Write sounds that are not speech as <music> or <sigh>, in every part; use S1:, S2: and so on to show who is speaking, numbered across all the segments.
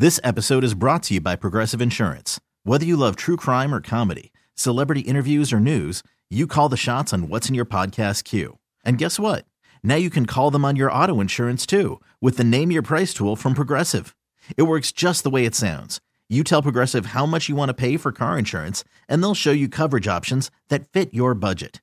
S1: This episode is brought to you by Progressive Insurance. Whether you love true crime or comedy, celebrity interviews or news, you call the shots on what's in your podcast queue. And guess what? Now you can call them on your auto insurance too with the Name Your Price tool from Progressive. It works just the way it sounds. You tell Progressive how much you want to pay for car insurance, and they'll show you coverage options that fit your budget.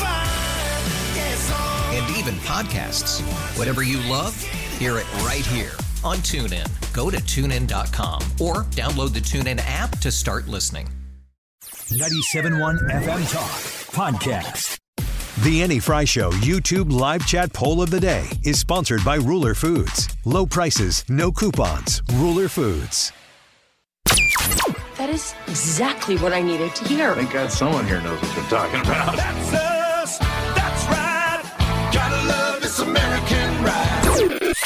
S2: Yes.
S3: And even podcasts. Whatever you love, hear it right here on TuneIn. Go to tunein.com or download the TuneIn app to start listening.
S4: 97.1 FM Talk Podcast. The Annie Frey Show YouTube live chat poll of the day is sponsored by Ruler Foods. Low prices, no coupons. Ruler Foods.
S5: That is exactly what I needed to hear.
S6: Thank God someone here knows what they're talking about.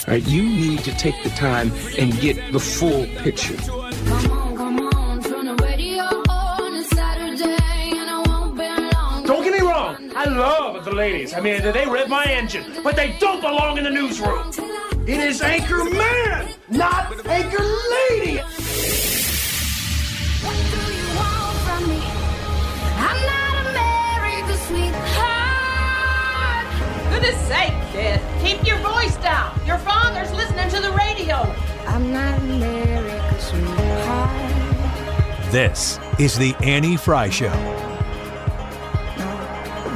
S2: Right,
S7: you need to take the time and get the full picture.
S8: Come on, come on, turn the radio on. It's Saturday and I won't be long.
S9: Don't get me wrong. I love the ladies. I mean, they rev my engine, but they don't belong in the newsroom. It is Anchor Man, not Anchor Lady.
S8: What do you want from me? I'm not America's sweetheart.
S10: Goodness sake, kid. Keep your voice down. Your father's listening to the radio.
S8: I'm not America's sweetheart.
S4: This is the Annie Frey Show.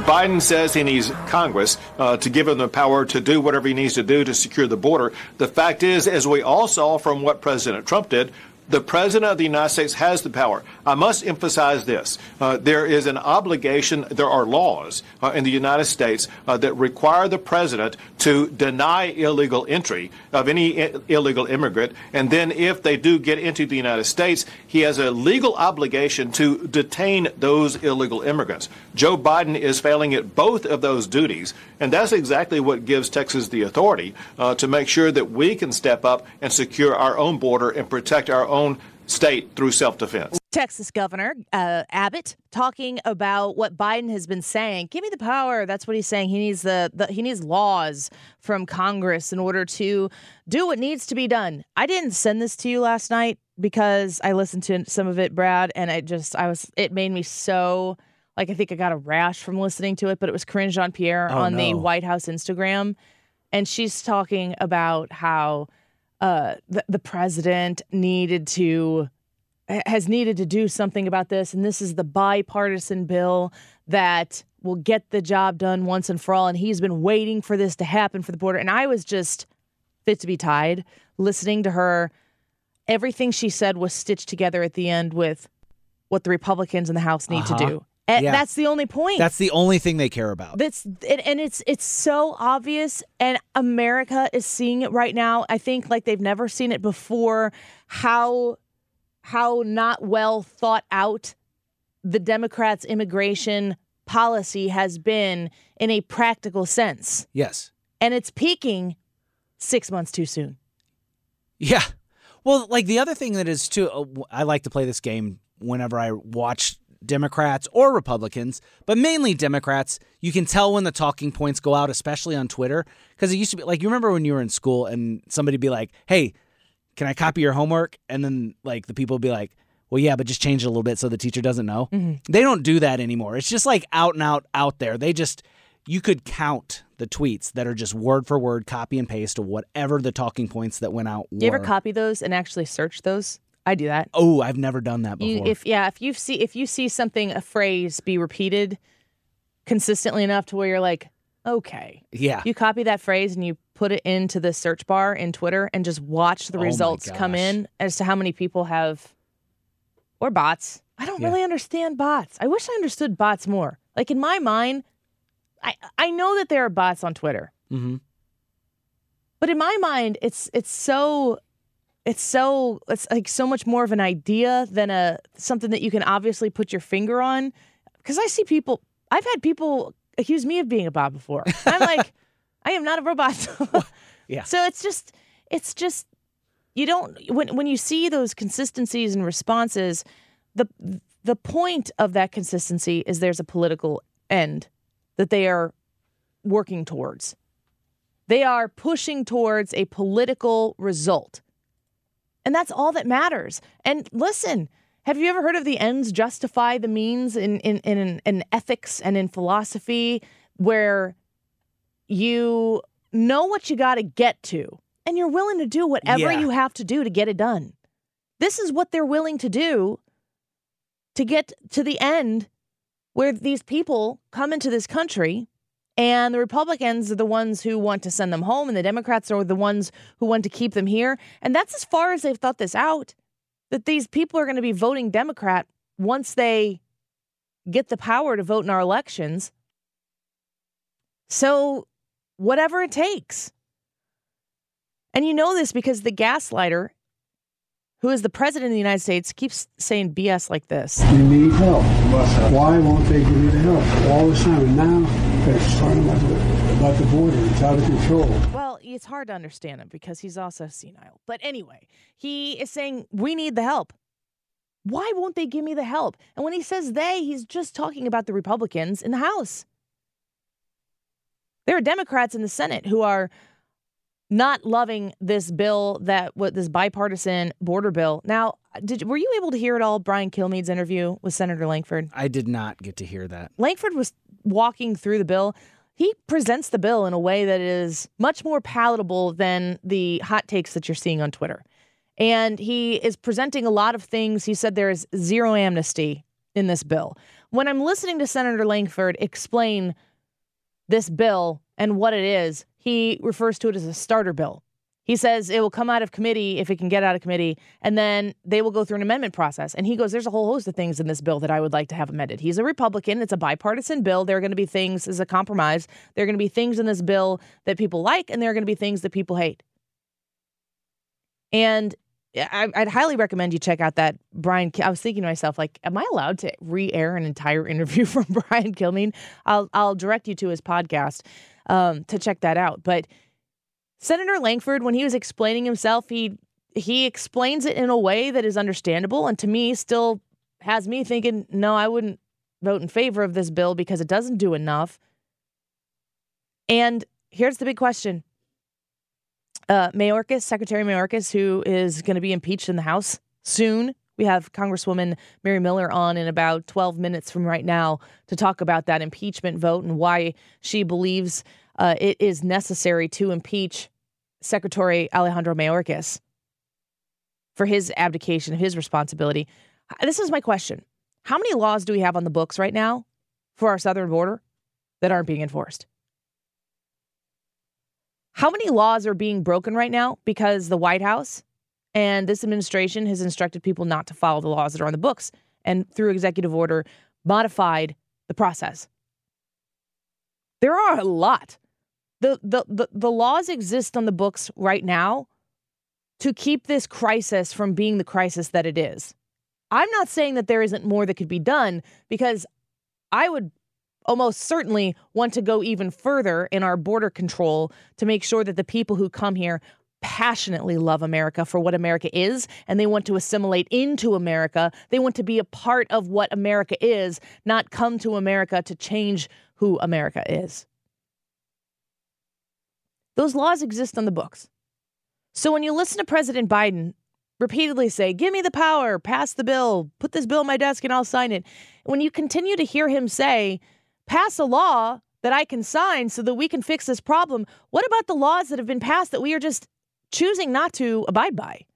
S6: Biden says he needs Congress uh, to give him the power to do whatever he needs to do to secure the border. The fact is, as we all saw from what President Trump did, the President of the United States has the power. I must emphasize this. Uh, there is an obligation, there are laws uh, in the United States uh, that require the President to deny illegal entry of any I- illegal immigrant. And then if they do get into the United States, he has a legal obligation to detain those illegal immigrants. Joe Biden is failing at both of those duties. And that's exactly what gives Texas the authority uh, to make sure that we can step up and secure our own border and protect our own state through self defense.
S11: Texas Governor uh, Abbott talking about what Biden has been saying. Give me the power. That's what he's saying. He needs the, the he needs laws from Congress in order to do what needs to be done. I didn't send this to you last night because I listened to some of it, Brad, and I just I was it made me so like I think I got a rash from listening to it. But it was Karine Jean-Pierre
S12: Oh,
S11: on the. White House Instagram, and she's talking about how uh, the, the president needed to has needed to do something about this, and this is the bipartisan bill that will get the job done once and for all. And he's been waiting for this to happen for the border. And I was just fit to be tied listening to her. Everything she said was stitched together at the end with what the Republicans in the House need to
S12: Uh-huh.
S11: do. And
S12: Yeah.
S11: That's the only point.
S12: That's the only thing they care about.
S11: That's it, and it's it's so obvious, and America is seeing it right now. I think like they've never seen it before. How how not well thought out the Democrats' immigration policy has been in a practical sense,
S12: Yes.
S11: and it's peaking six months too soon.
S12: Yeah. Well, like the other thing that is too, uh, I like to play this game whenever I watch Democrats or Republicans, but mainly Democrats. You can tell when the talking points go out, especially on Twitter, because it used to be like you remember when you were in school and somebody be like, "Hey, can I copy your homework?" And then like the people would be like, "Well, yeah, but just change it a little bit so the teacher doesn't know." Mm-hmm. They don't do that anymore. It's just like out and out out there. They just you could count the tweets that are just word for word copy and paste of whatever the talking points that went out were.
S11: You ever copy those and actually search those? I do that.
S12: Oh, I've never done that before.
S11: You, if yeah, if you see if you see something a phrase be repeated consistently enough to where you're like, okay,
S12: yeah.
S11: you copy that phrase and you put it into the search bar in Twitter and just watch the
S12: Oh
S11: results come in as to how many people have or bots. I don't
S12: Yeah.
S11: really understand bots. I wish I understood bots more. Like in my mind, I I know that there are bots on Twitter.
S12: hmm
S11: But in my mind, it's it's so it's so it's like so much more of an idea than a something that you can obviously put your finger on. Because I see people, I've had people accuse me of being a bot before. I'm <laughs> like, I am not a robot. <laughs>
S12: Yeah.
S11: So it's just, it's just, you don't when when you see those consistencies and responses, the the point of that consistency is there's a political end that they are working towards. They are pushing towards a political result. And that's all that matters. And listen, have you ever heard of the ends justify the means in, in, in, in ethics and in philosophy where you know what you got to get to and you're willing to do whatever
S12: Yeah.
S11: you have to do to get it done? This is what they're willing to do to get to the end where these people come into this country and the Republicans are the ones who want to send them home, and the Democrats are the ones who want to keep them here. And that's as far as they've thought this out that these people are going to be voting Democrat once they get the power to vote in our elections. So, whatever it takes. And you know this because the gaslighter, who is the president of the United States, keeps saying BS like this.
S13: You need help. Why won't they give you the help all the time? Now they're starting about the, about the border. It's out of control.
S11: Well, it's hard to understand him because he's also senile. But anyway, he is saying, We need the help. Why won't they give me the help? And when he says they, he's just talking about the Republicans in the House. There are Democrats in the Senate who are not loving this bill that what this bipartisan border bill. Now, did were you able to hear at all Brian Kilmeade's interview with Senator Lankford?
S12: I did not get to hear that.
S11: Lankford was walking through the bill. He presents the bill in a way that is much more palatable than the hot takes that you're seeing on Twitter. And he is presenting a lot of things. He said there is zero amnesty in this bill. When I'm listening to Senator Lankford explain this bill and what it is, he refers to it as a starter bill. He says it will come out of committee if it can get out of committee, and then they will go through an amendment process. And he goes, There's a whole host of things in this bill that I would like to have amended. He's a Republican. It's a bipartisan bill. There are going to be things as a compromise. There are going to be things in this bill that people like, and there are going to be things that people hate. And I'd highly recommend you check out that Brian. I was thinking to myself, like, am I allowed to re-air an entire interview <laughs> from Brian Kilmeade? I'll I'll direct you to his podcast um, to check that out. But Senator Lankford, when he was explaining himself, he he explains it in a way that is understandable, and to me, still has me thinking, no, I wouldn't vote in favor of this bill because it doesn't do enough. And here's the big question uh, Mayorkas, Secretary Mayorkas, who is going to be impeached in the House soon. We have Congresswoman Mary Miller on in about 12 minutes from right now to talk about that impeachment vote and why she believes uh, it is necessary to impeach Secretary Alejandro Mayorkas for his abdication of his responsibility. This is my question. How many laws do we have on the books right now for our southern border that aren't being enforced? How many laws are being broken right now because the White House and this administration has instructed people not to follow the laws that are on the books and through executive order modified the process? There are a lot. The, the, the, the laws exist on the books right now to keep this crisis from being the crisis that it is. I'm not saying that there isn't more that could be done because I would almost certainly want to go even further in our border control to make sure that the people who come here passionately love America for what America is and they want to assimilate into America. They want to be a part of what America is, not come to America to change who America is. Those laws exist on the books. So when you listen to President Biden repeatedly say, Give me the power, pass the bill, put this bill on my desk and I'll sign it, when you continue to hear him say, Pass a law that I can sign so that we can fix this problem, what about the laws that have been passed that we are just choosing not to abide by?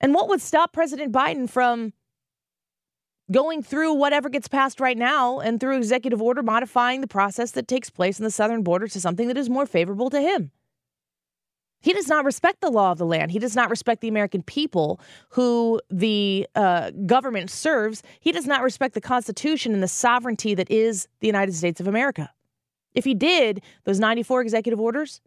S11: And what would stop President Biden from going through whatever gets passed right now and through executive order modifying the process that takes place in the southern border to something that is more favorable to him? He does not respect the law of the land. He does not respect the American people who the uh, government serves. He does not respect the Constitution and the sovereignty that is the United States of America. If he did, those 94 executive orders,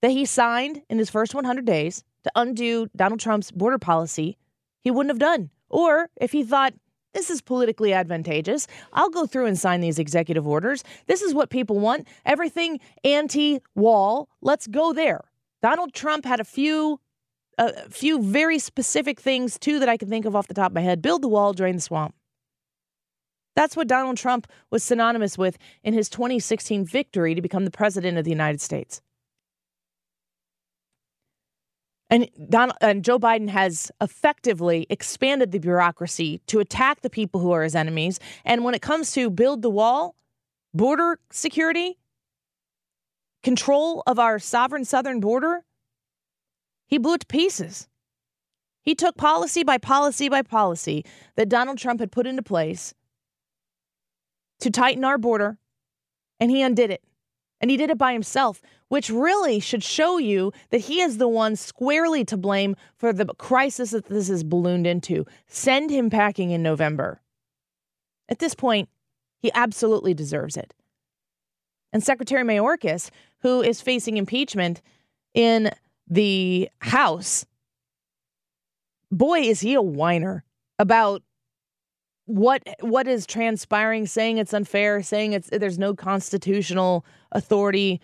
S11: that he signed in his first 100 days to undo Donald Trump's border policy, he wouldn't have done. Or if he thought, this is politically advantageous. I'll go through and sign these executive orders. This is what people want. Everything anti wall. Let's go there. Donald Trump had a few a few very specific things too that I can think of off the top of my head. Build the wall, drain the swamp. That's what Donald Trump was synonymous with in his 2016 victory to become the president of the United States. And, Donald, and Joe Biden has effectively expanded the bureaucracy to attack the people who are his enemies. And when it comes to build the wall, border security, control of our sovereign southern border, he blew it to pieces. He took policy by policy by policy that Donald Trump had put into place to tighten our border, and he undid it. And he did it by himself, which really should show you that he is the one squarely to blame for the crisis that this has ballooned into. Send him packing in November. At this point, he absolutely deserves it. And Secretary Mayorkas, who is facing impeachment in the House, boy, is he a whiner about what what is transpiring, saying it's unfair, saying it's there's no constitutional authority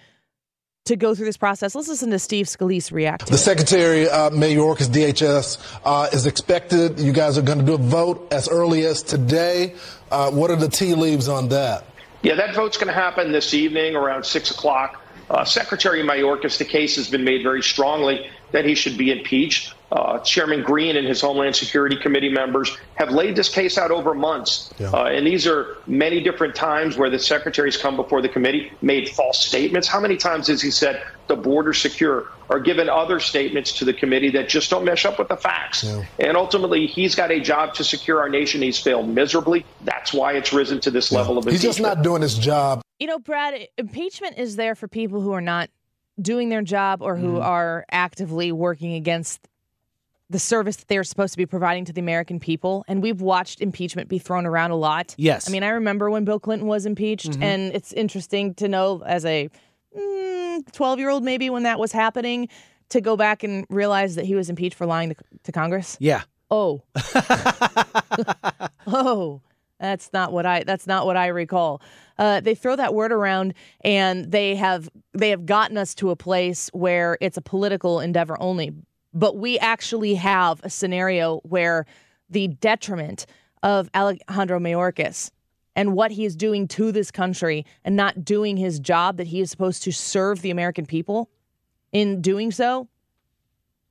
S11: to go through this process. Let's listen to Steve Scalise react.
S14: The Secretary uh, Mayorkas DHS uh, is expected. You guys are going to do a vote as early as today. Uh, what are the tea leaves on that?
S6: Yeah, that vote's going to happen this evening around six o'clock. Uh, Secretary Mayorkas, the case has been made very strongly that he should be impeached. Uh, Chairman Green and his Homeland Security Committee members have laid this case out over months.
S14: Yeah.
S6: Uh, and these are many different times where the secretary's come before the committee, made false statements. How many times has he said the border secure or given other statements to the committee that just don't mesh up with the facts?
S14: Yeah.
S6: And ultimately, he's got a job to secure our nation. He's failed miserably. That's why it's risen to this level of impeachment.
S14: He's just not doing his job.
S11: You know, Brad, impeachment is there for people who are not doing their job or who are actively working against the service that they're supposed to be providing to the American people. And we've watched impeachment be thrown around a lot.
S12: Yes.
S11: I mean, I remember when Bill Clinton was impeached,
S12: Mhm.
S11: and it's interesting to know as a 12 year old, maybe when that was happening, to go back and realize that he was impeached for lying to, to Congress.
S12: Yeah.
S11: Oh. <laughs> <laughs> oh, that's not what I that's not what I recall. Uh, they throw that word around and they have they have gotten us to a place where it's a political endeavor only. But we actually have a scenario where the detriment of Alejandro Mayorkas and what he is doing to this country and not doing his job that he is supposed to serve the American people in doing so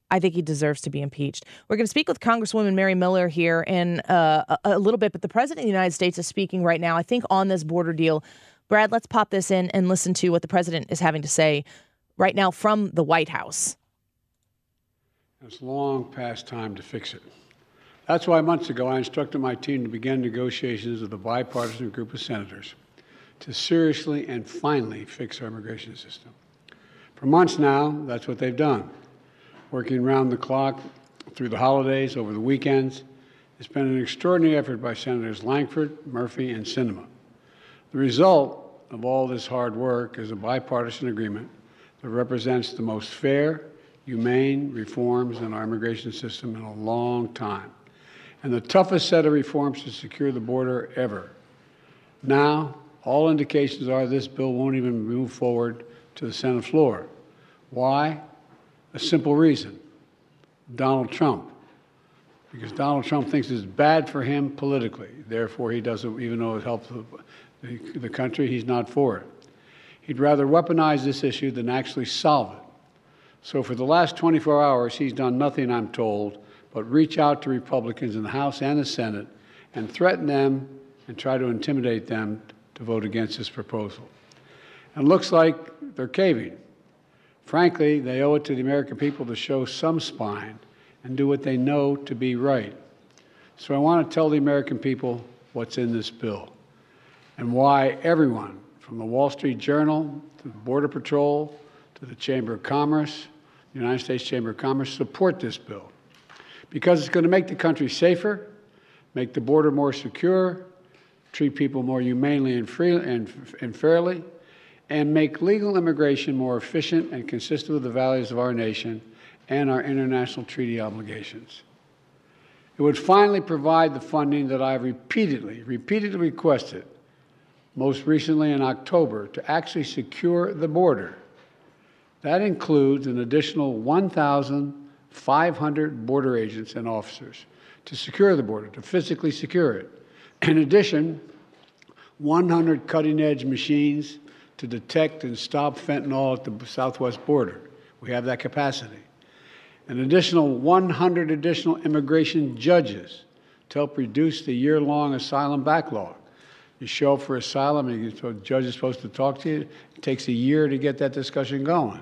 S11: I think he deserves to be impeached. We're going to speak with Congresswoman Mary Miller here in uh, a, a little bit, but the President of the United States is speaking right now, I think, on this border deal. Brad, let's pop this in and listen to what the President is having to say right now from the White House.
S13: It's long past time to fix it. That's why months ago I instructed my team to begin negotiations with a bipartisan group of senators to seriously and finally fix our immigration system. For months now, that's what they've done working round the clock through the holidays, over the weekends. It's been an extraordinary effort by Senators Lankford, Murphy, and Sinema. The result of all this hard work is a bipartisan agreement that represents the most fair, humane reforms in our immigration system in a long time, and the toughest set of reforms to secure the border ever. Now, all indications are this bill won't even move forward to the Senate floor. Why? A simple reason Donald Trump. Because Donald Trump thinks it's bad for him politically. Therefore, he doesn't, even though it helps the, the, country, he's not for it. He'd rather weaponize this issue than actually solve it. So, for the last 24 hours, he's done nothing, I'm told, but reach out to Republicans in the House and the Senate and threaten them and try to intimidate them to vote against this proposal. And looks like they're caving. Frankly, they owe it to the American people to show some spine and do what they know to be right. So I want to tell the American people what's in this bill and why everyone, from the Wall Street Journal to the Border Patrol to the Chamber of Commerce, the United States Chamber of Commerce, support this bill. Because it's going to make the country safer, make the border more secure, treat people more humanely and, free, and, and fairly, and make legal immigration more efficient and consistent with the values of our nation and our international treaty obligations. It would finally provide the funding that I have repeatedly, repeatedly requested, most recently in October, to actually secure the border. That includes an additional 1,500 border agents and officers to secure the border, to physically secure it. In addition, 100 cutting edge machines to detect and stop fentanyl at the southwest border. We have that capacity. An additional 100 additional immigration judges to help reduce the year long asylum backlog. You show up for asylum, and the judge is supposed to talk to you. It takes a year to get that discussion going.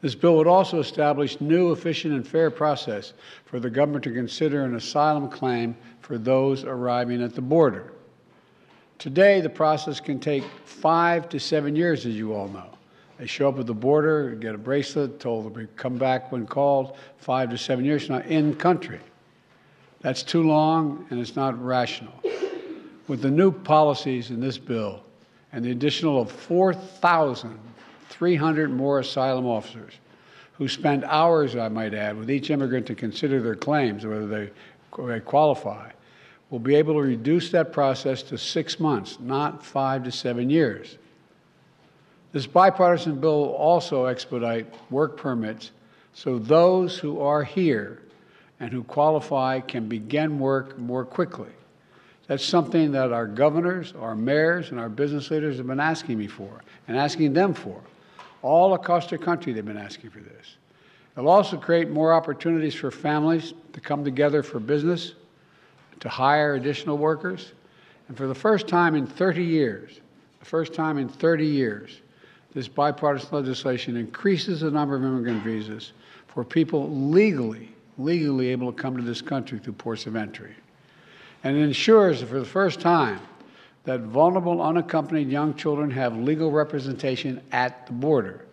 S13: This bill would also establish new, efficient, and fair process for the government to consider an asylum claim for those arriving at the border. Today, the process can take five to seven years, as you all know. They show up at the border, get a bracelet, told to come back when called, five to seven years now, in country. That's too long and it's not rational. With the new policies in this bill and the additional of 4,300 more asylum officers who spend hours, I might add, with each immigrant to consider their claims, whether they qualify, we'll be able to reduce that process to six months, not five to seven years. This bipartisan bill will also expedite work permits so those who are here and who qualify can begin work more quickly. That's something that our governors, our mayors, and our business leaders have been asking me for and asking them for. All across the country, they've been asking for this. It'll also create more opportunities for families to come together for business, to hire additional workers. And for the first time in 30 years, the first time in 30 years, this bipartisan legislation increases the number of immigrant visas for people legally, legally able to come to this country through ports of entry. And it ensures for the first time that vulnerable, unaccompanied young children have legal representation at the border.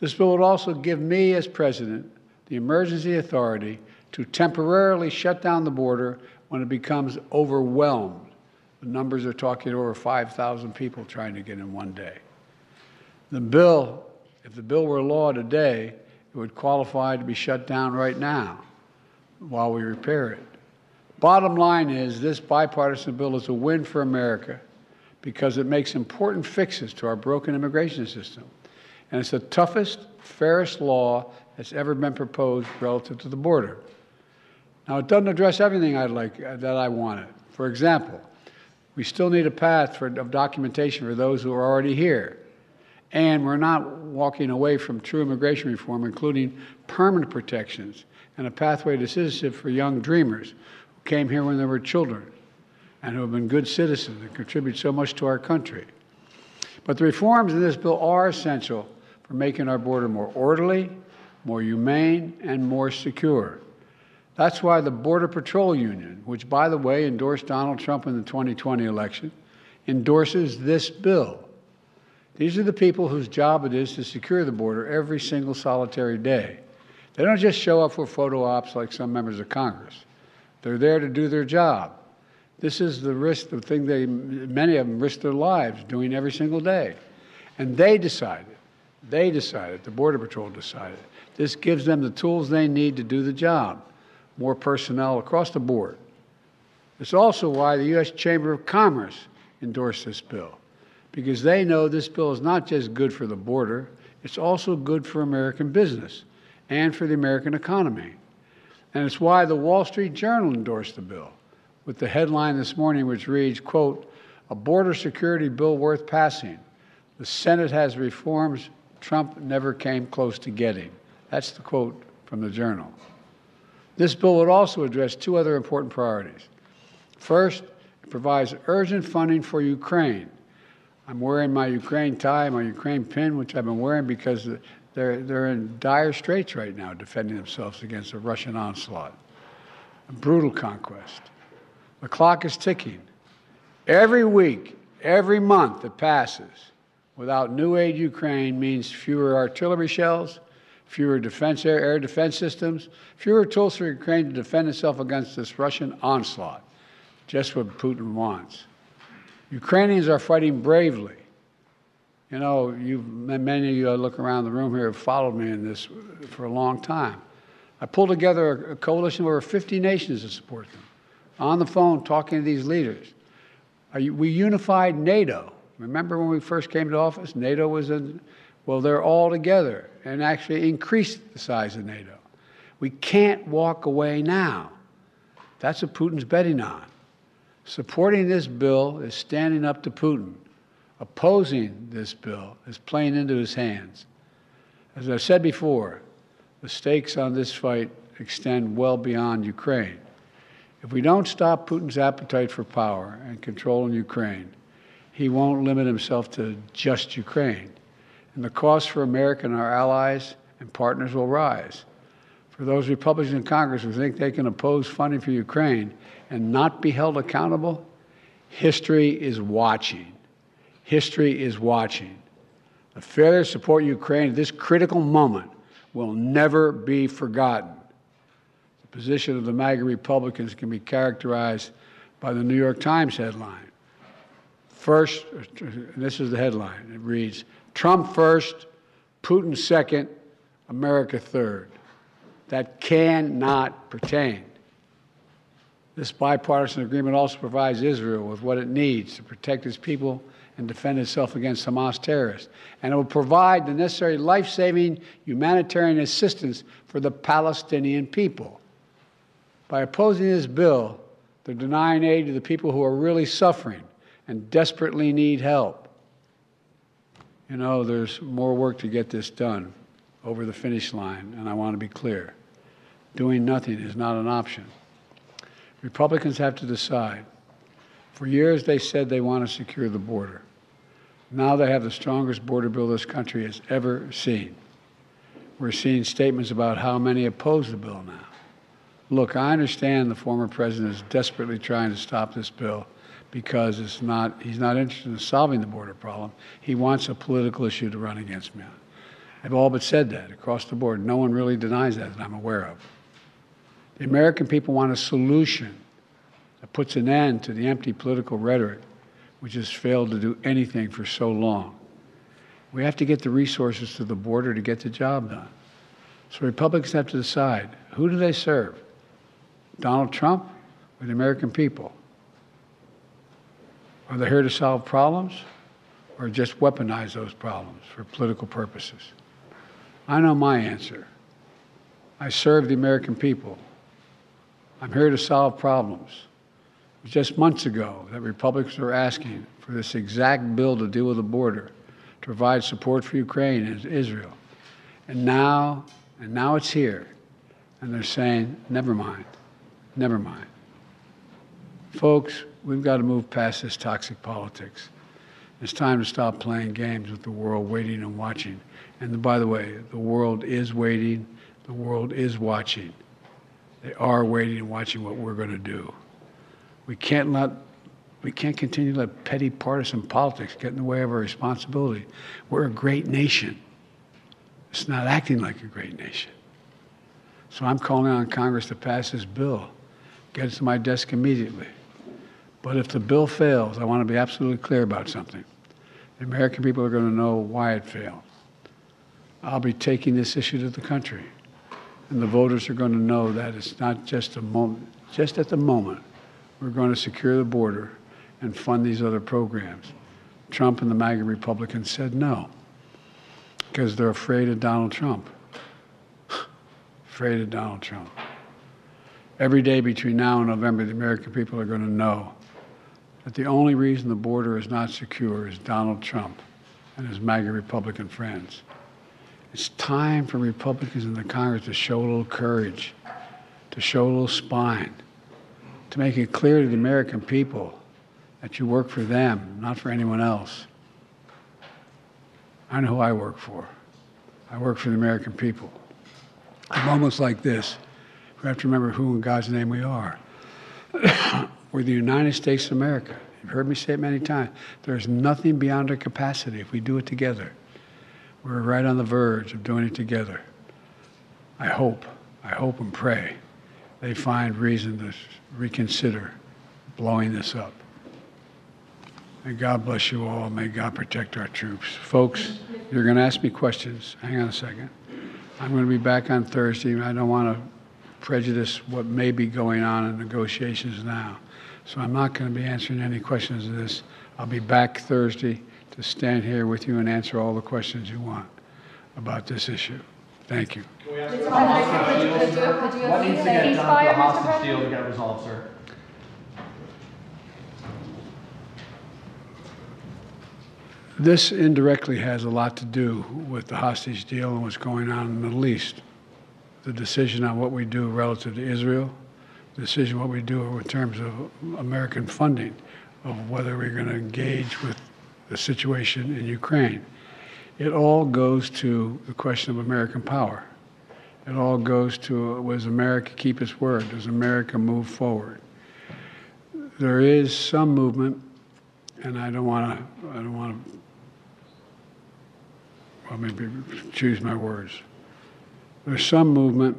S13: This bill would also give me, as president, the emergency authority to temporarily shut down the border when it becomes overwhelmed. The numbers are talking over 5,000 people trying to get in one day. The bill, if the bill were law today, it would qualify to be shut down right now while we repair it. Bottom line is this bipartisan bill is a win for America because it makes important fixes to our broken immigration system. And it's the toughest, fairest law that's ever been proposed relative to the border. Now, it doesn't address everything I'd like, uh, that I wanted. For example, we still need a path for, of documentation for those who are already here. And we're not walking away from true immigration reform, including permanent protections and a pathway to citizenship for young dreamers who came here when they were children and who have been good citizens and contribute so much to our country. But the reforms in this bill are essential for making our border more orderly, more humane, and more secure. That's why the Border Patrol Union, which, by the way, endorsed Donald Trump in the 2020 election, endorses this bill. These are the people whose job it is to secure the border every single solitary day. They don't just show up for photo ops like some members of Congress. They're there to do their job. This is the risk, the thing they, many of them risk their lives doing every single day. And they decided, they decided, the Border Patrol decided, this gives them the tools they need to do the job. More personnel across the board. It's also why the U.S. Chamber of Commerce endorsed this bill because they know this bill is not just good for the border, it's also good for American business and for the American economy. And it's why the Wall Street Journal endorsed the bill with the headline this morning which reads, quote, a border security bill worth passing. The Senate has reforms Trump never came close to getting. That's the quote from the Journal. This bill would also address two other important priorities. First, it provides urgent funding for Ukraine I'm wearing my Ukraine tie, my Ukraine pin, which I've been wearing because they're, they're in dire straits right now defending themselves against a Russian onslaught, a brutal conquest. The clock is ticking. Every week, every month that passes without new aid Ukraine means fewer artillery shells, fewer defense air, air defense systems, fewer tools for Ukraine to defend itself against this Russian onslaught. Just what Putin wants. Ukrainians are fighting bravely, You know, you've, many of you I look around the room here have followed me in this for a long time. I pulled together a coalition of over 50 nations to support them. On the phone, talking to these leaders. You, we unified NATO. Remember when we first came to office? NATO was in, well, they're all together and actually increased the size of NATO. We can't walk away now. That's what Putin's betting on. Supporting this bill is standing up to Putin. Opposing this bill is playing into his hands. As I've said before, the stakes on this fight extend well beyond Ukraine. If we don't stop Putin's appetite for power and control in Ukraine, he won't limit himself to just Ukraine. And the cost for America and our allies and partners will rise. For those Republicans in Congress who think they can oppose funding for Ukraine and not be held accountable, history is watching. History is watching. The failure to support Ukraine at this critical moment will never be forgotten. The position of the MAGA Republicans can be characterized by the New York Times headline. First, this is the headline. It reads Trump first, Putin second, America third. That cannot pertain. This bipartisan agreement also provides Israel with what it needs to protect its people and defend itself against Hamas terrorists. And it will provide the necessary life saving humanitarian assistance for the Palestinian people. By opposing this bill, they're denying aid to the people who are really suffering and desperately need help. You know, there's more work to get this done over the finish line, and I want to be clear. Doing nothing is not an option. Republicans have to decide. For years, they said they want to secure the border. Now they have the strongest border bill this country has ever seen. We're seeing statements about how many oppose the bill now. Look, I understand the former president is desperately trying to stop this bill because it's not, he's not interested in solving the border problem. He wants a political issue to run against me. I've all but said that across the board. No one really denies that that I'm aware of. The American people want a solution that puts an end to the empty political rhetoric which has failed to do anything for so long. We have to get the resources to the border to get the job done. So Republicans have to decide who do they serve? Donald Trump or the American people? Are they here to solve problems or just weaponize those problems for political purposes? I know my answer. I serve the American people. I'm here to solve problems. It was just months ago that Republicans were asking for this exact bill to deal with the border, to provide support for Ukraine and Israel. And now, and now it's here. And they're saying, never mind, never mind. Folks, we've got to move past this toxic politics. It's time to stop playing games with the world waiting and watching. And by the way, the world is waiting, the world is watching. They are waiting and watching what we're going to do. We can't let we can't continue to let petty partisan politics get in the way of our responsibility. We're a great nation. It's not acting like a great nation. So I'm calling on Congress to pass this bill, get it to my desk immediately. But if the bill fails, I want to be absolutely clear about something. The American people are going to know why it failed. I'll be taking this issue to the country. And the voters are going to know that it's not just a moment, just at the moment, we're going to secure the border and fund these other programs. Trump and the MAGA Republicans said no because they're afraid of Donald Trump. <sighs> afraid of Donald Trump. Every day between now and November, the American people are going to know that the only reason the border is not secure is Donald Trump and his MAGA Republican friends. It's time for Republicans in the Congress to show a little courage, to show a little spine to make it clear to the American people that you work for them, not for anyone else. I know who I work for. I work for the American people. In moments like this, we have to remember who in God's name we are. <coughs> We're the United States of America. You've heard me say it many times. There's nothing beyond our capacity if we do it together. We're right on the verge of doing it together. I hope, I hope and pray they find reason to reconsider blowing this up. May God bless you all. May God protect our troops. Folks, you're going to ask me questions. Hang on a second. I'm going to be back on Thursday. I don't want to prejudice what may be going on in negotiations now. So I'm not going to be answering any questions of this. I'll be back Thursday to stand here with you and answer all the questions you want about this issue. Thank you.
S15: What needs to get done for the hostage deal to get resolved, sir?
S13: This indirectly has a lot to do with the hostage deal and what's going on in the Middle East. The decision on what we do relative to Israel, the decision what we do in terms of American funding, of whether we're going to engage with the situation in Ukraine. It all goes to the question of American power. It all goes to was America keep its word? Does America move forward? There is some movement, and I don't want to. I don't want to. Well, maybe choose my words. There's some movement.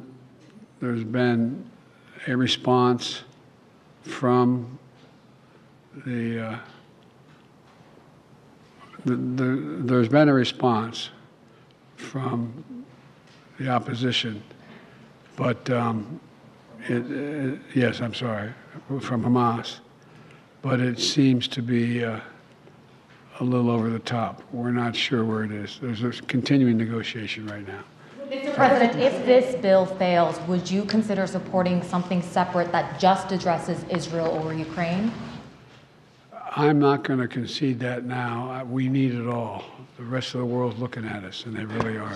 S13: There's been a response from the, uh, the, the there's been a response from the opposition, but um, it, it, yes, I'm sorry, from Hamas, but it seems to be uh, a little over the top. We're not sure where it is. There's a continuing negotiation right now.
S16: Mr. President, if this bill fails, would you consider supporting something separate that just addresses Israel or Ukraine?
S13: I'm not going to concede that now. We need it all. The rest of the world's looking at us, and they really are.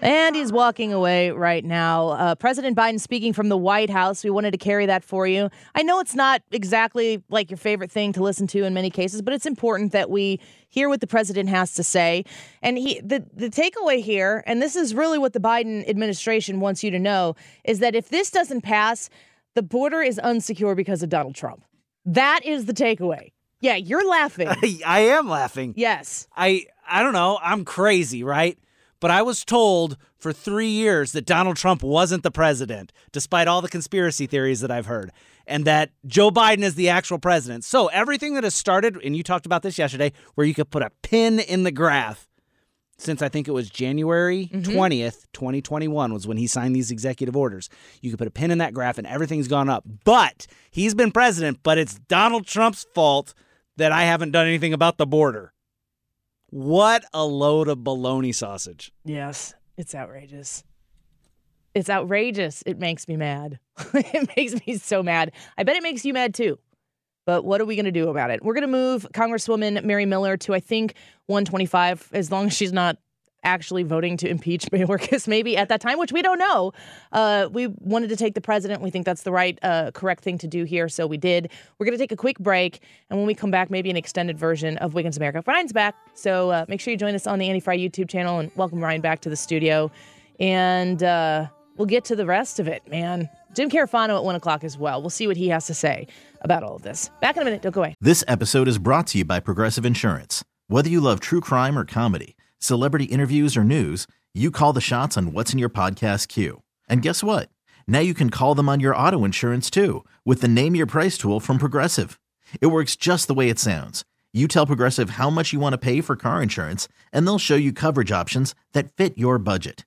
S11: And he's walking away right now. Uh, President Biden speaking from the White House. We wanted to carry that for you. I know it's not exactly like your favorite thing to listen to in many cases, but it's important that we hear what the president has to say. And he, the the takeaway here, and this is really what the Biden administration wants you to know, is that if this doesn't pass, the border is unsecure because of Donald Trump. That is the takeaway. Yeah, you're laughing. <laughs>
S12: I am laughing.
S11: Yes.
S12: I I don't know. I'm crazy, right? But I was told for three years that Donald Trump wasn't the president, despite all the conspiracy theories that I've heard, and that Joe Biden is the actual president. So everything that has started, and you talked about this yesterday, where you could put a pin in the graph since I think it was January mm-hmm. 20th, 2021 was when he signed these executive orders. You could put a pin in that graph and everything's gone up. But he's been president, but it's Donald Trump's fault that I haven't done anything about the border. What a load of baloney sausage.
S11: Yes, it's outrageous. It's outrageous. It makes me mad. <laughs> it makes me so mad. I bet it makes you mad too. But what are we going to do about it? We're going to move Congresswoman Mary Miller to, I think, 125, as long as she's not actually voting to impeach <laughs> Mayorkas maybe at that time, which we don't know. Uh, we wanted to take the president. We think that's the right, uh, correct thing to do here, so we did. We're going to take a quick break, and when we come back, maybe an extended version of Wiggins America. Ryan's back, so uh, make sure you join us on the Annie Frey YouTube channel and welcome Ryan back to the studio. And uh, we'll get to the rest of it, man. Jim Carafano at 1 o'clock as well. We'll see what he has to say about all of this. Back in a minute. Don't go away.
S1: This episode is brought to you by Progressive Insurance. Whether you love true crime or comedy, celebrity interviews or news, you call the shots on what's in your podcast queue. And guess what? Now you can call them on your auto insurance too with the Name Your Price tool from Progressive. It works just the way it sounds. You tell Progressive how much you want to pay for car insurance, and they'll show you coverage options that fit your budget.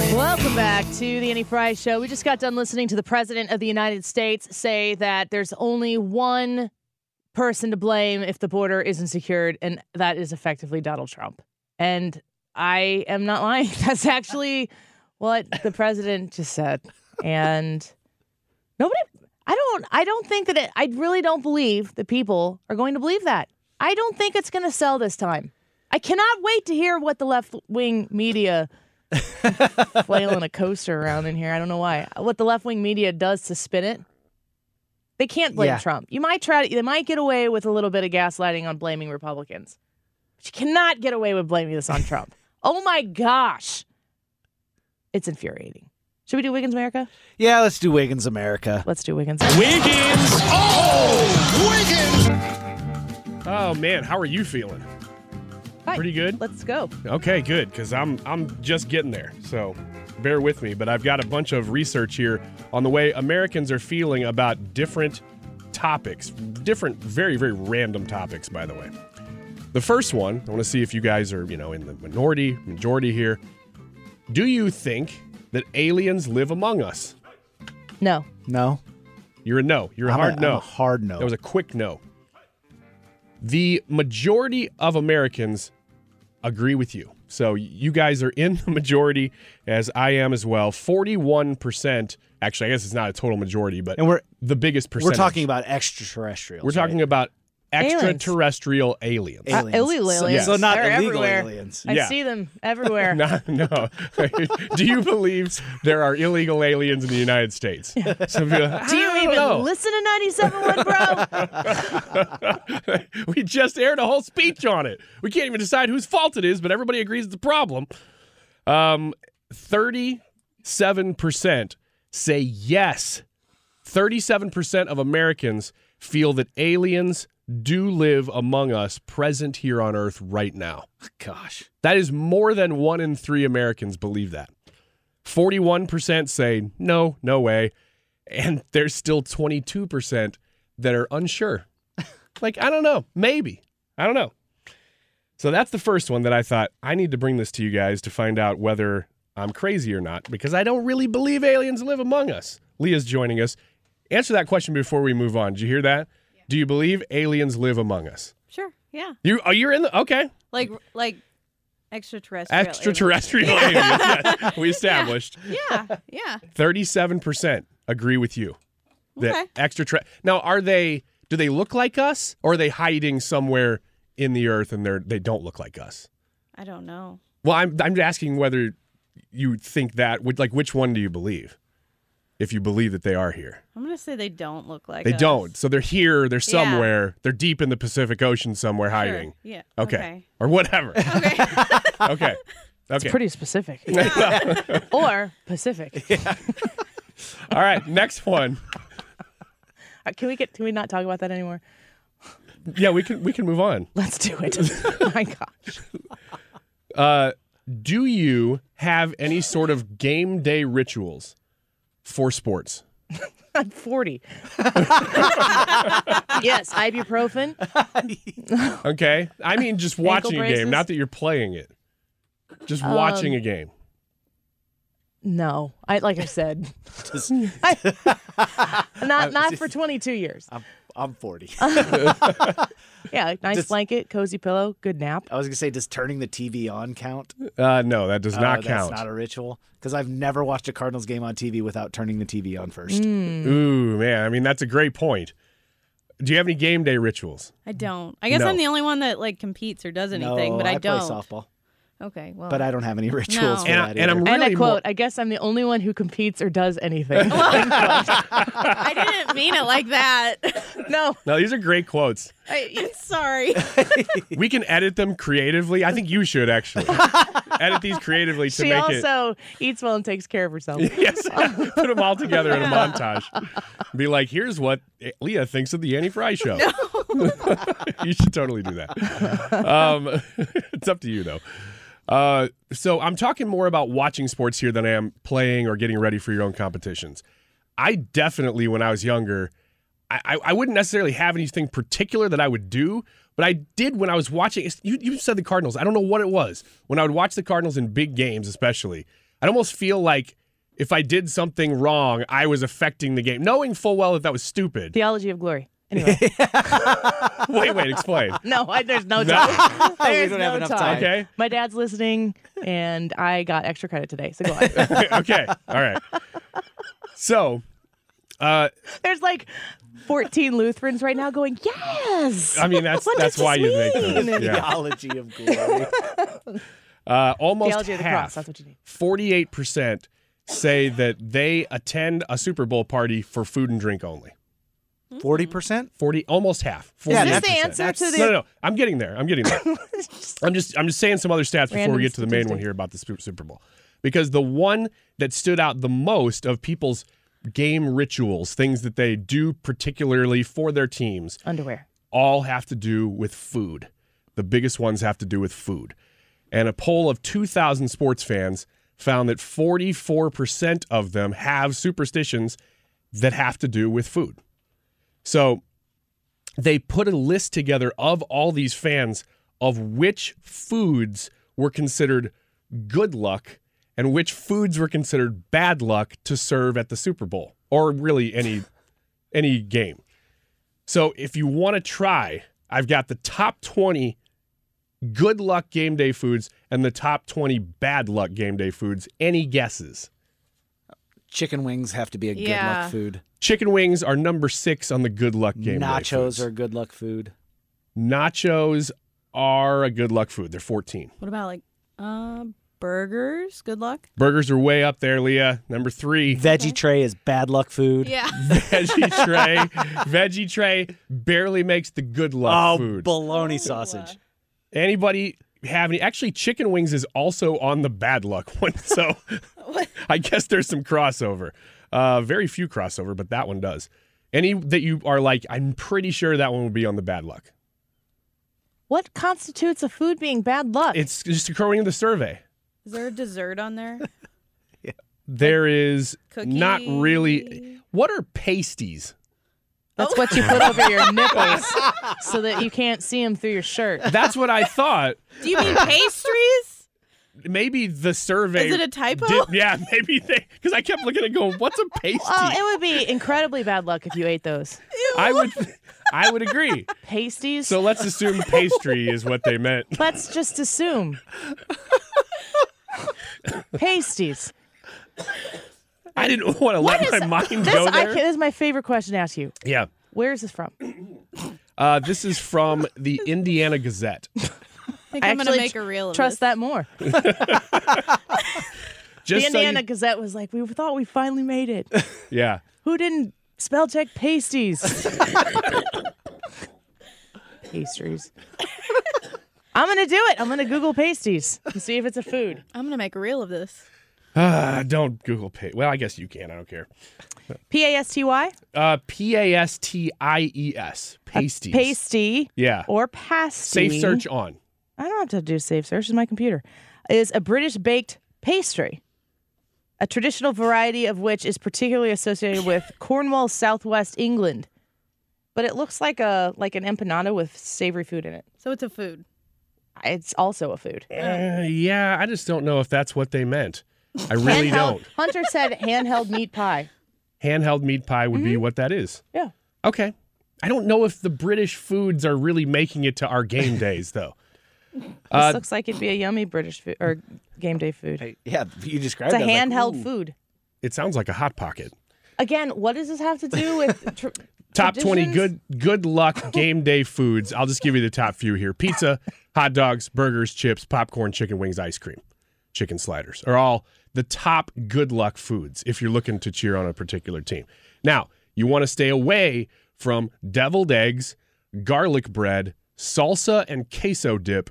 S11: Welcome back to the Annie Frey Show. We just got done listening to the President of the United States say that there's only one person to blame if the border isn't secured, and that is effectively Donald Trump. And I am not lying. <laughs> That's actually what the president just said. And nobody, I don't, I don't think that it, I really don't believe that people are going to believe that. I don't think it's going to sell this time. I cannot wait to hear what the left wing media flailing a coaster around in here. I don't know why. What the left wing media does to spin it. They can't blame
S12: Yeah.
S11: Trump. You might try to, they might get away with a little bit of gaslighting on blaming Republicans. But you cannot get away with blaming this on Trump. <laughs> Oh my gosh. It's infuriating. Should we do Wiggins America?
S12: Yeah, let's do Wiggins America.
S11: Let's do Wiggins.
S17: Wiggins! Oh! Wiggins! Oh, man, how are you feeling? Pretty good?
S11: Let's go.
S17: Okay, good, because I'm I'm just getting there. So bear with me. But I've got a bunch of research here on the way Americans are feeling about different topics, different, very, very random topics, by the way. The first one, I want to see if you guys are, you know, in the minority, majority here. Do you think that aliens live among us?
S11: No.
S12: No.
S17: You're a no. You're a
S12: I'm a-
S17: hard
S12: I'm
S17: no.
S12: a hard no.
S17: That was a quick no. The majority of Americans agree with you. So you guys are in <laughs> the majority, as I am as well. Forty-one percent. Actually, I guess it's not a total majority, but
S12: And we're-
S17: the biggest percentage.
S12: We're talking about extraterrestrials.
S17: We're talking about extraterrestrial aliens.
S11: Uh, illegal aliens.
S17: Yes.
S11: They're everywhere. I
S17: Yeah.
S11: see them <laughs> everywhere.
S17: No, no. <laughs> Do you believe there are illegal aliens in the United States? <laughs> Some people,
S11: Do you even
S17: know."
S11: listen to 97.1, bro?
S17: we just aired a whole speech on it. We can't even decide whose fault it is, but everybody agrees it's a problem. Um, 37% say yes. 37% of Americans feel that aliens do live among us present here on Earth right now.
S12: Gosh.
S17: That is more than one in three Americans believe that. 41% say no, no way. And there's still 22% that are unsure. <laughs> like, I don't know. Maybe. I don't know. So that's the first one that I thought I need to bring this to you guys to find out whether I'm crazy or not because I don't really believe aliens live among us. Leah's joining us. Answer that question before we move on. Did you hear that? Do you believe aliens live among us?
S18: Sure. Yeah.
S17: You oh you're in the okay.
S18: Like like extraterrestrial.
S17: Extraterrestrial
S18: aliens.
S17: yes. <laughs> We established.
S18: Yeah. Yeah.
S17: 37% agree with you. That
S18: Okay.
S17: extra Now, are they do they look like us or are they hiding somewhere in the earth and they're they don't look like us?
S18: I don't know.
S17: Well, I'm I'm asking whether you think that would like which one do you believe? If you believe that they are here.
S18: I'm gonna say they don't look like.
S17: they
S18: us.
S17: don't. So they're here, they're
S18: Yeah.
S17: somewhere. They're deep in the Pacific Ocean somewhere hiding.
S18: Yeah.
S17: Okay.
S18: Okay.
S17: Or whatever. <laughs> Okay. <laughs> okay.
S11: It's
S17: Okay.
S11: pretty specific. <laughs> or Pacific. Yeah.
S17: All right, next one.
S11: Uh, Can we get? Can we not talk about that anymore?
S17: Yeah, we can we can move on.
S11: Let's do it. My gosh.
S17: Uh, do you have any sort of game day rituals for sports? <laughs>
S11: I'm 40. <laughs> yes, ibuprofen. <laughs>
S17: Okay, I mean just watching a game, not that you're playing it. Just
S11: Um,
S17: watching a game.
S11: No, I like I said, I- <laughs> not not for 22 years.
S12: I'm, I'm 40. <laughs>
S11: Yeah, <laughs> nice
S12: Just-
S11: blanket, cozy pillow, good nap.
S12: I was gonna say, does turning the TV on count?
S17: Uh, no, that does
S12: Oh,
S17: not
S12: that's
S17: count.
S12: not a ritual because I've never watched a Cardinals game on TV without turning the TV on first.
S11: Mm.
S17: Ooh, man, I mean that's a great point. Do you have any game day rituals?
S18: I don't. I guess
S17: No.
S18: I'm the only one that like competes or does anything,
S12: no,
S18: but I,
S12: I
S18: don't.
S12: play softball,
S18: Okay. Well.
S12: but I don't have any <laughs> rituals
S18: No.
S12: for
S17: And I-
S12: that.
S17: and I'm
S12: either.
S11: and I quote,
S17: more-
S11: I guess I'm the only one who competes or does anything. <laughs> <laughs>
S18: I didn't mean it like that.
S11: no,
S17: No, these are great quotes.
S18: I, sorry.
S17: We can edit them creatively. I think you should actually edit these creatively to
S11: she
S17: make it.
S11: She also eats well and takes care of herself.
S17: Yes, put them all together in a montage. Be like, here's what Leah thinks of the Annie Frey show. you should totally do that. Um, it's up to you though. Uh, so I'm talking more about watching sports here than I am playing or getting ready for your own competitions. I definitely, when I was younger, I, I- wouldn't necessarily have anything particular that I would do, but I did when I was watching. You, you said the Cardinals. I don't know what it was. When I would watch the Cardinals in big games, especially, I'd almost feel like if I did something wrong, I was affecting the game, knowing full well that that was stupid.
S11: Theology of glory. Anyway, <laughs>
S17: wait, wait, explain. <laughs>
S11: no, I, there's no
S17: No.
S11: time. <laughs>
S17: We
S11: There's
S17: don't
S11: no
S17: have enough time. Okay.
S11: My dad's listening, and I got extra credit today. So go on.
S17: okay, all right. So, uh,
S11: There's like 14 Lutherans right now going, yes.
S17: I mean that's
S11: What
S17: that's why
S11: this
S17: you make those.
S11: mean?
S17: Yeah.
S12: Theology of glory.
S17: Uh, almost
S11: Theology of the cross,
S17: half,
S11: that's what you need.
S17: forty-eight percent say that they attend a Super Bowl party for food and drink only.
S12: Forty mm-hmm. percent,
S17: forty, almost half.
S12: Yeah,
S17: 48%.
S12: that's- the answer
S11: to the-
S17: No, no, no, I'm getting there. I'm getting there. <laughs> I'm just, I'm just saying some other stats before we get to the main one here about the Super Super Bowl, because the one that stood out the most of people's game rituals, things that they do particularly for their teams,
S11: Underwear.
S17: all have to do with food. The biggest ones have to do with food. And a poll of 2,000 sports fans found that 44% of them have superstitions that have to do with food. So they put a list together of all these fans of which foods were considered good luck and which foods were considered bad luck to serve at the Super Bowl or really any <laughs> any game. So if you want to try, I've got the top 20 good luck game day foods and the top 20 bad luck game day foods. Any guesses?
S12: Chicken wings have to be a good luck food.
S17: Chicken wings are number 6 on the good luck game
S12: Nachos are good luck food.
S17: Nachos are a good luck food. They're 14.
S18: What about like uh, burgers? Good luck.
S17: Burgers are way up there, Leah. Number 3.
S12: Veggie tray is bad luck food.
S18: Yeah. <laughs>
S17: Veggie tray. Veggie tray barely makes the good luck
S12: Oh,
S17: food.
S12: bologna sausage.
S17: Anybody have any? Actually, chicken wings is also on the bad luck one. <laughs> So <laughs> I guess there's some crossover. Uh, very few crossover, but that one does. Any that you are like, I'm pretty sure that one would be on the bad luck.
S11: What constitutes a food being bad luck?
S17: It's just according to the survey.
S18: Is there a dessert on there? yeah. <laughs>
S17: There is not really. What are pasties?
S11: That's what you put over your <laughs> nipples so that you can't see them through your shirt.
S17: That's what I thought.
S18: Do you mean pastries?
S17: Maybe the survey.
S18: Is it a typo?
S17: did- yeah, <laughs> maybe they. Because I kept looking and going, "What's a <laughs> pasty?"
S11: Well, it would be incredibly bad luck if you ate those. <laughs>
S17: I would. I would agree.
S11: Pasties?
S17: So let's assume pastry is what they meant.
S11: Let's just assume. Pasties.
S17: I didn't want to let
S11: is-
S17: my mind
S11: this,
S17: go
S11: I
S17: there.
S11: can, this is my favorite question to ask you.
S17: Yeah.
S11: Where is this from?
S17: Uh, this is from the Indiana Gazette.
S18: I think I'm gonna make a reel of this.
S11: Trust
S18: this.
S11: that more. <laughs> <laughs>
S17: Just
S11: the
S17: so you-
S11: Indiana Gazette was like, we thought we finally made it. <laughs>
S17: yeah.
S11: Who didn't spell check pasties? Pastries. I'm gonna do it. I'm gonna Google pasties and see if it's a food.
S18: I'm gonna make a reel of this.
S17: Ah, don't Google pay. Well, I guess you can. I don't care.
S11: P A S T Y.
S17: Uh, P A S T I E S. Pasties.
S11: Pasty.
S17: Yeah.
S11: Or pasty.
S17: Safe search on.
S11: I don't have to do safe search. It's my computer. Is a British baked pastry. A traditional variety of which is particularly associated with <laughs> Cornwall, southwest England. But it looks like a like an empanada with savory food in it.
S18: So it's a food.
S11: It's also a food.
S17: Uh, yeah, I just don't know if that's what they meant. I <laughs> really
S11: Handheld-
S17: don't.
S11: Hunter said handheld meat pie.
S17: Handheld meat pie would be what that is.
S11: Yeah.
S17: Okay. I don't know if the British foods are really making it to our game days, though.
S11: This
S17: Uh,
S11: looks like it'd be a yummy British food or game day food.
S12: Yeah, you described it.
S11: It's a
S12: it. I was like,
S11: handheld food.
S17: It sounds like a hot pocket.
S11: Again, what does this have to do with <laughs> tr-
S17: Top 20 good good luck <laughs> game day foods. I'll just give you the top few here. Pizza, hot dogs, burgers, chips, popcorn, chicken wings, ice cream, chicken sliders are all the top good luck foods if you're looking to cheer on a particular team. Now, you want to stay away from deviled eggs, garlic bread, salsa and queso dip,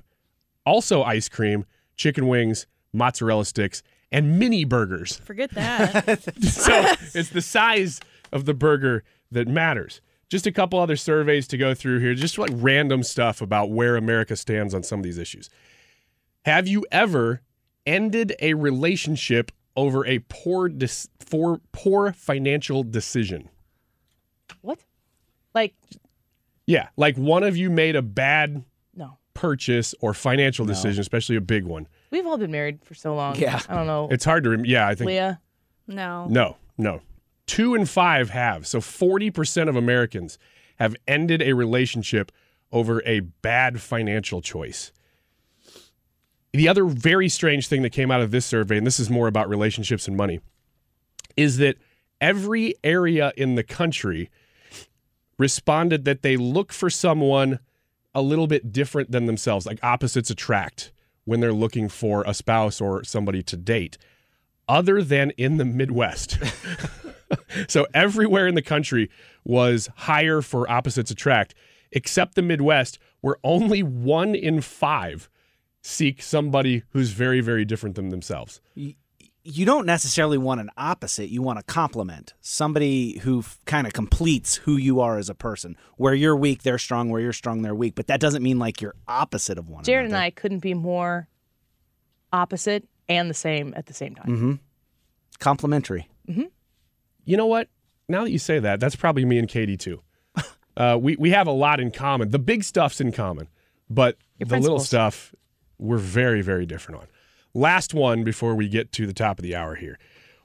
S17: also ice cream, chicken wings, mozzarella sticks, and mini burgers.
S18: Forget <laughs> that.
S17: so it's the size of the burger that matters. Just a couple other surveys to go through here, just like random stuff about where America stands on some of these issues. Have you ever ended a relationship over a poor dis- for poor financial decision?
S11: What? Like
S17: Yeah, like one of you made a bad. Purchase or financial decision, especially a big one.
S11: We've all been married for so long.
S17: Yeah.
S11: I don't know.
S17: It's hard to rem- yeah, I think
S11: Leah.
S18: No.
S17: No, no. Two and five have. So 40% of Americans have ended a relationship over a bad financial choice. The other very strange thing that came out of this survey, and this is more about relationships and money, is that every area in the country responded that they look for someone a little bit different than themselves, like opposites attract when they're looking for a spouse or somebody to date, other than in the Midwest. <laughs> so everywhere in the country was higher for opposites attract, except the Midwest, where only one in five seek somebody who's very, very different than themselves.
S12: You don't necessarily want an opposite. You want a complement. Somebody who kind of completes who you are as a person. Where you're weak, they're strong. Where you're strong, they're weak. But that doesn't mean like you're opposite of one
S11: Jared and I couldn't be more opposite and the same at the same time.
S12: Mm-hmm. Complementary.
S11: Mm-hmm.
S17: You know what? Now that you say that, that's probably me and Katie too. <laughs> uh, we we have a lot in common. The big stuff's in common, but
S11: Your
S17: the little stuff we're very very different on. Last one before we get to the top of the hour here.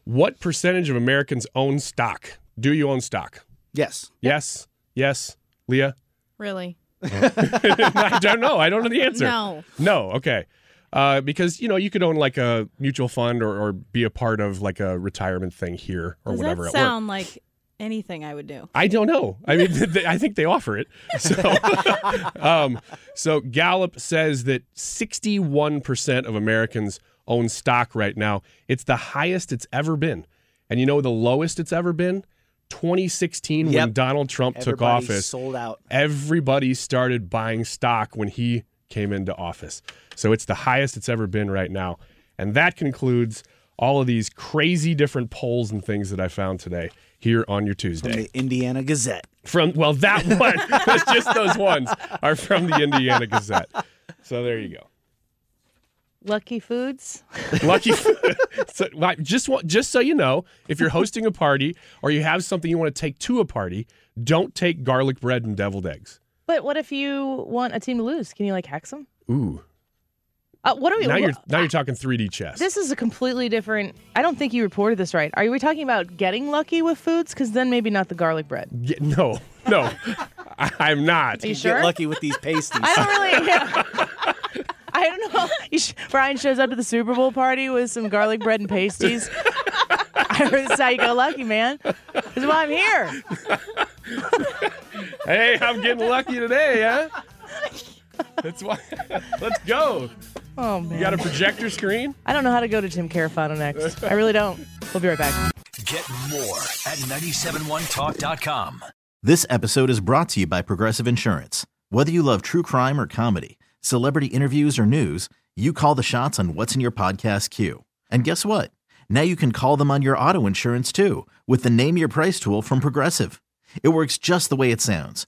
S17: What percentage of Americans own stock? Do you own stock?
S12: Yes.
S17: Yes. Yes. Leah?
S18: Really? <laughs>
S17: I don't know. I don't know the answer.
S18: No.
S17: No. Okay. Uh, because you know you could own like a mutual fund or, or be a part of like a retirement thing here or
S18: Does
S17: whatever.
S18: that
S17: at work.
S18: sound like anything I would do?
S17: I don't know. I mean, th- th- I think they offer it. <laughs> So, <laughs> um, so Gallup says that 61% of Americans own stock right now. It's the highest it's ever been. And you know the lowest it's ever been? 2016 when Donald Trump took office.
S12: sold out.
S17: Everybody started buying stock when he came into office. So it's the highest it's ever been right now. And that concludes all of these crazy different polls and things that I found today here on your Tuesday.
S12: From the Indiana Gazette.
S17: From well, that <laughs> one, <laughs> that's just those ones are from the Indiana Gazette. So there you go.
S11: Lucky Foods.
S17: Lucky. <laughs> so, like, just want, just so you know, if you're hosting a party or you have something you want to take to a party, don't take garlic bread and deviled eggs.
S11: But what if you want a team to lose? Can you like hex them?
S17: Ooh.
S11: Uh, what are we?
S17: now
S11: wha-
S17: you're now you're talking 3D chess.
S11: This is a completely different. I don't think you reported this right. Are we talking about getting lucky with foods? Because then maybe not the garlic bread.
S17: Yeah, no, no, I, <laughs> I'm not.
S11: Are you sure?
S12: Get lucky with these pasties.
S11: I don't really. Yeah. I don't know. Sh- Brian shows up to the Super Bowl party with some garlic bread and pasties. I heard this is how you go lucky, man. This is why I'm here. <laughs>
S17: Hey, I'm getting lucky today, huh? That's why. <laughs> Let's go.
S11: Oh man.
S17: You got a projector screen?
S11: I don't know how to go to Tim Carafano next. I really don't. We'll be right back.
S4: Get more at 971talk.com.
S1: This episode is brought to you by Progressive Insurance. Whether you love true crime or comedy, celebrity interviews or news, you call the shots on what's in your podcast queue. And guess what? Now you can call them on your auto insurance too with the Name Your Price tool from Progressive. It works just the way it sounds.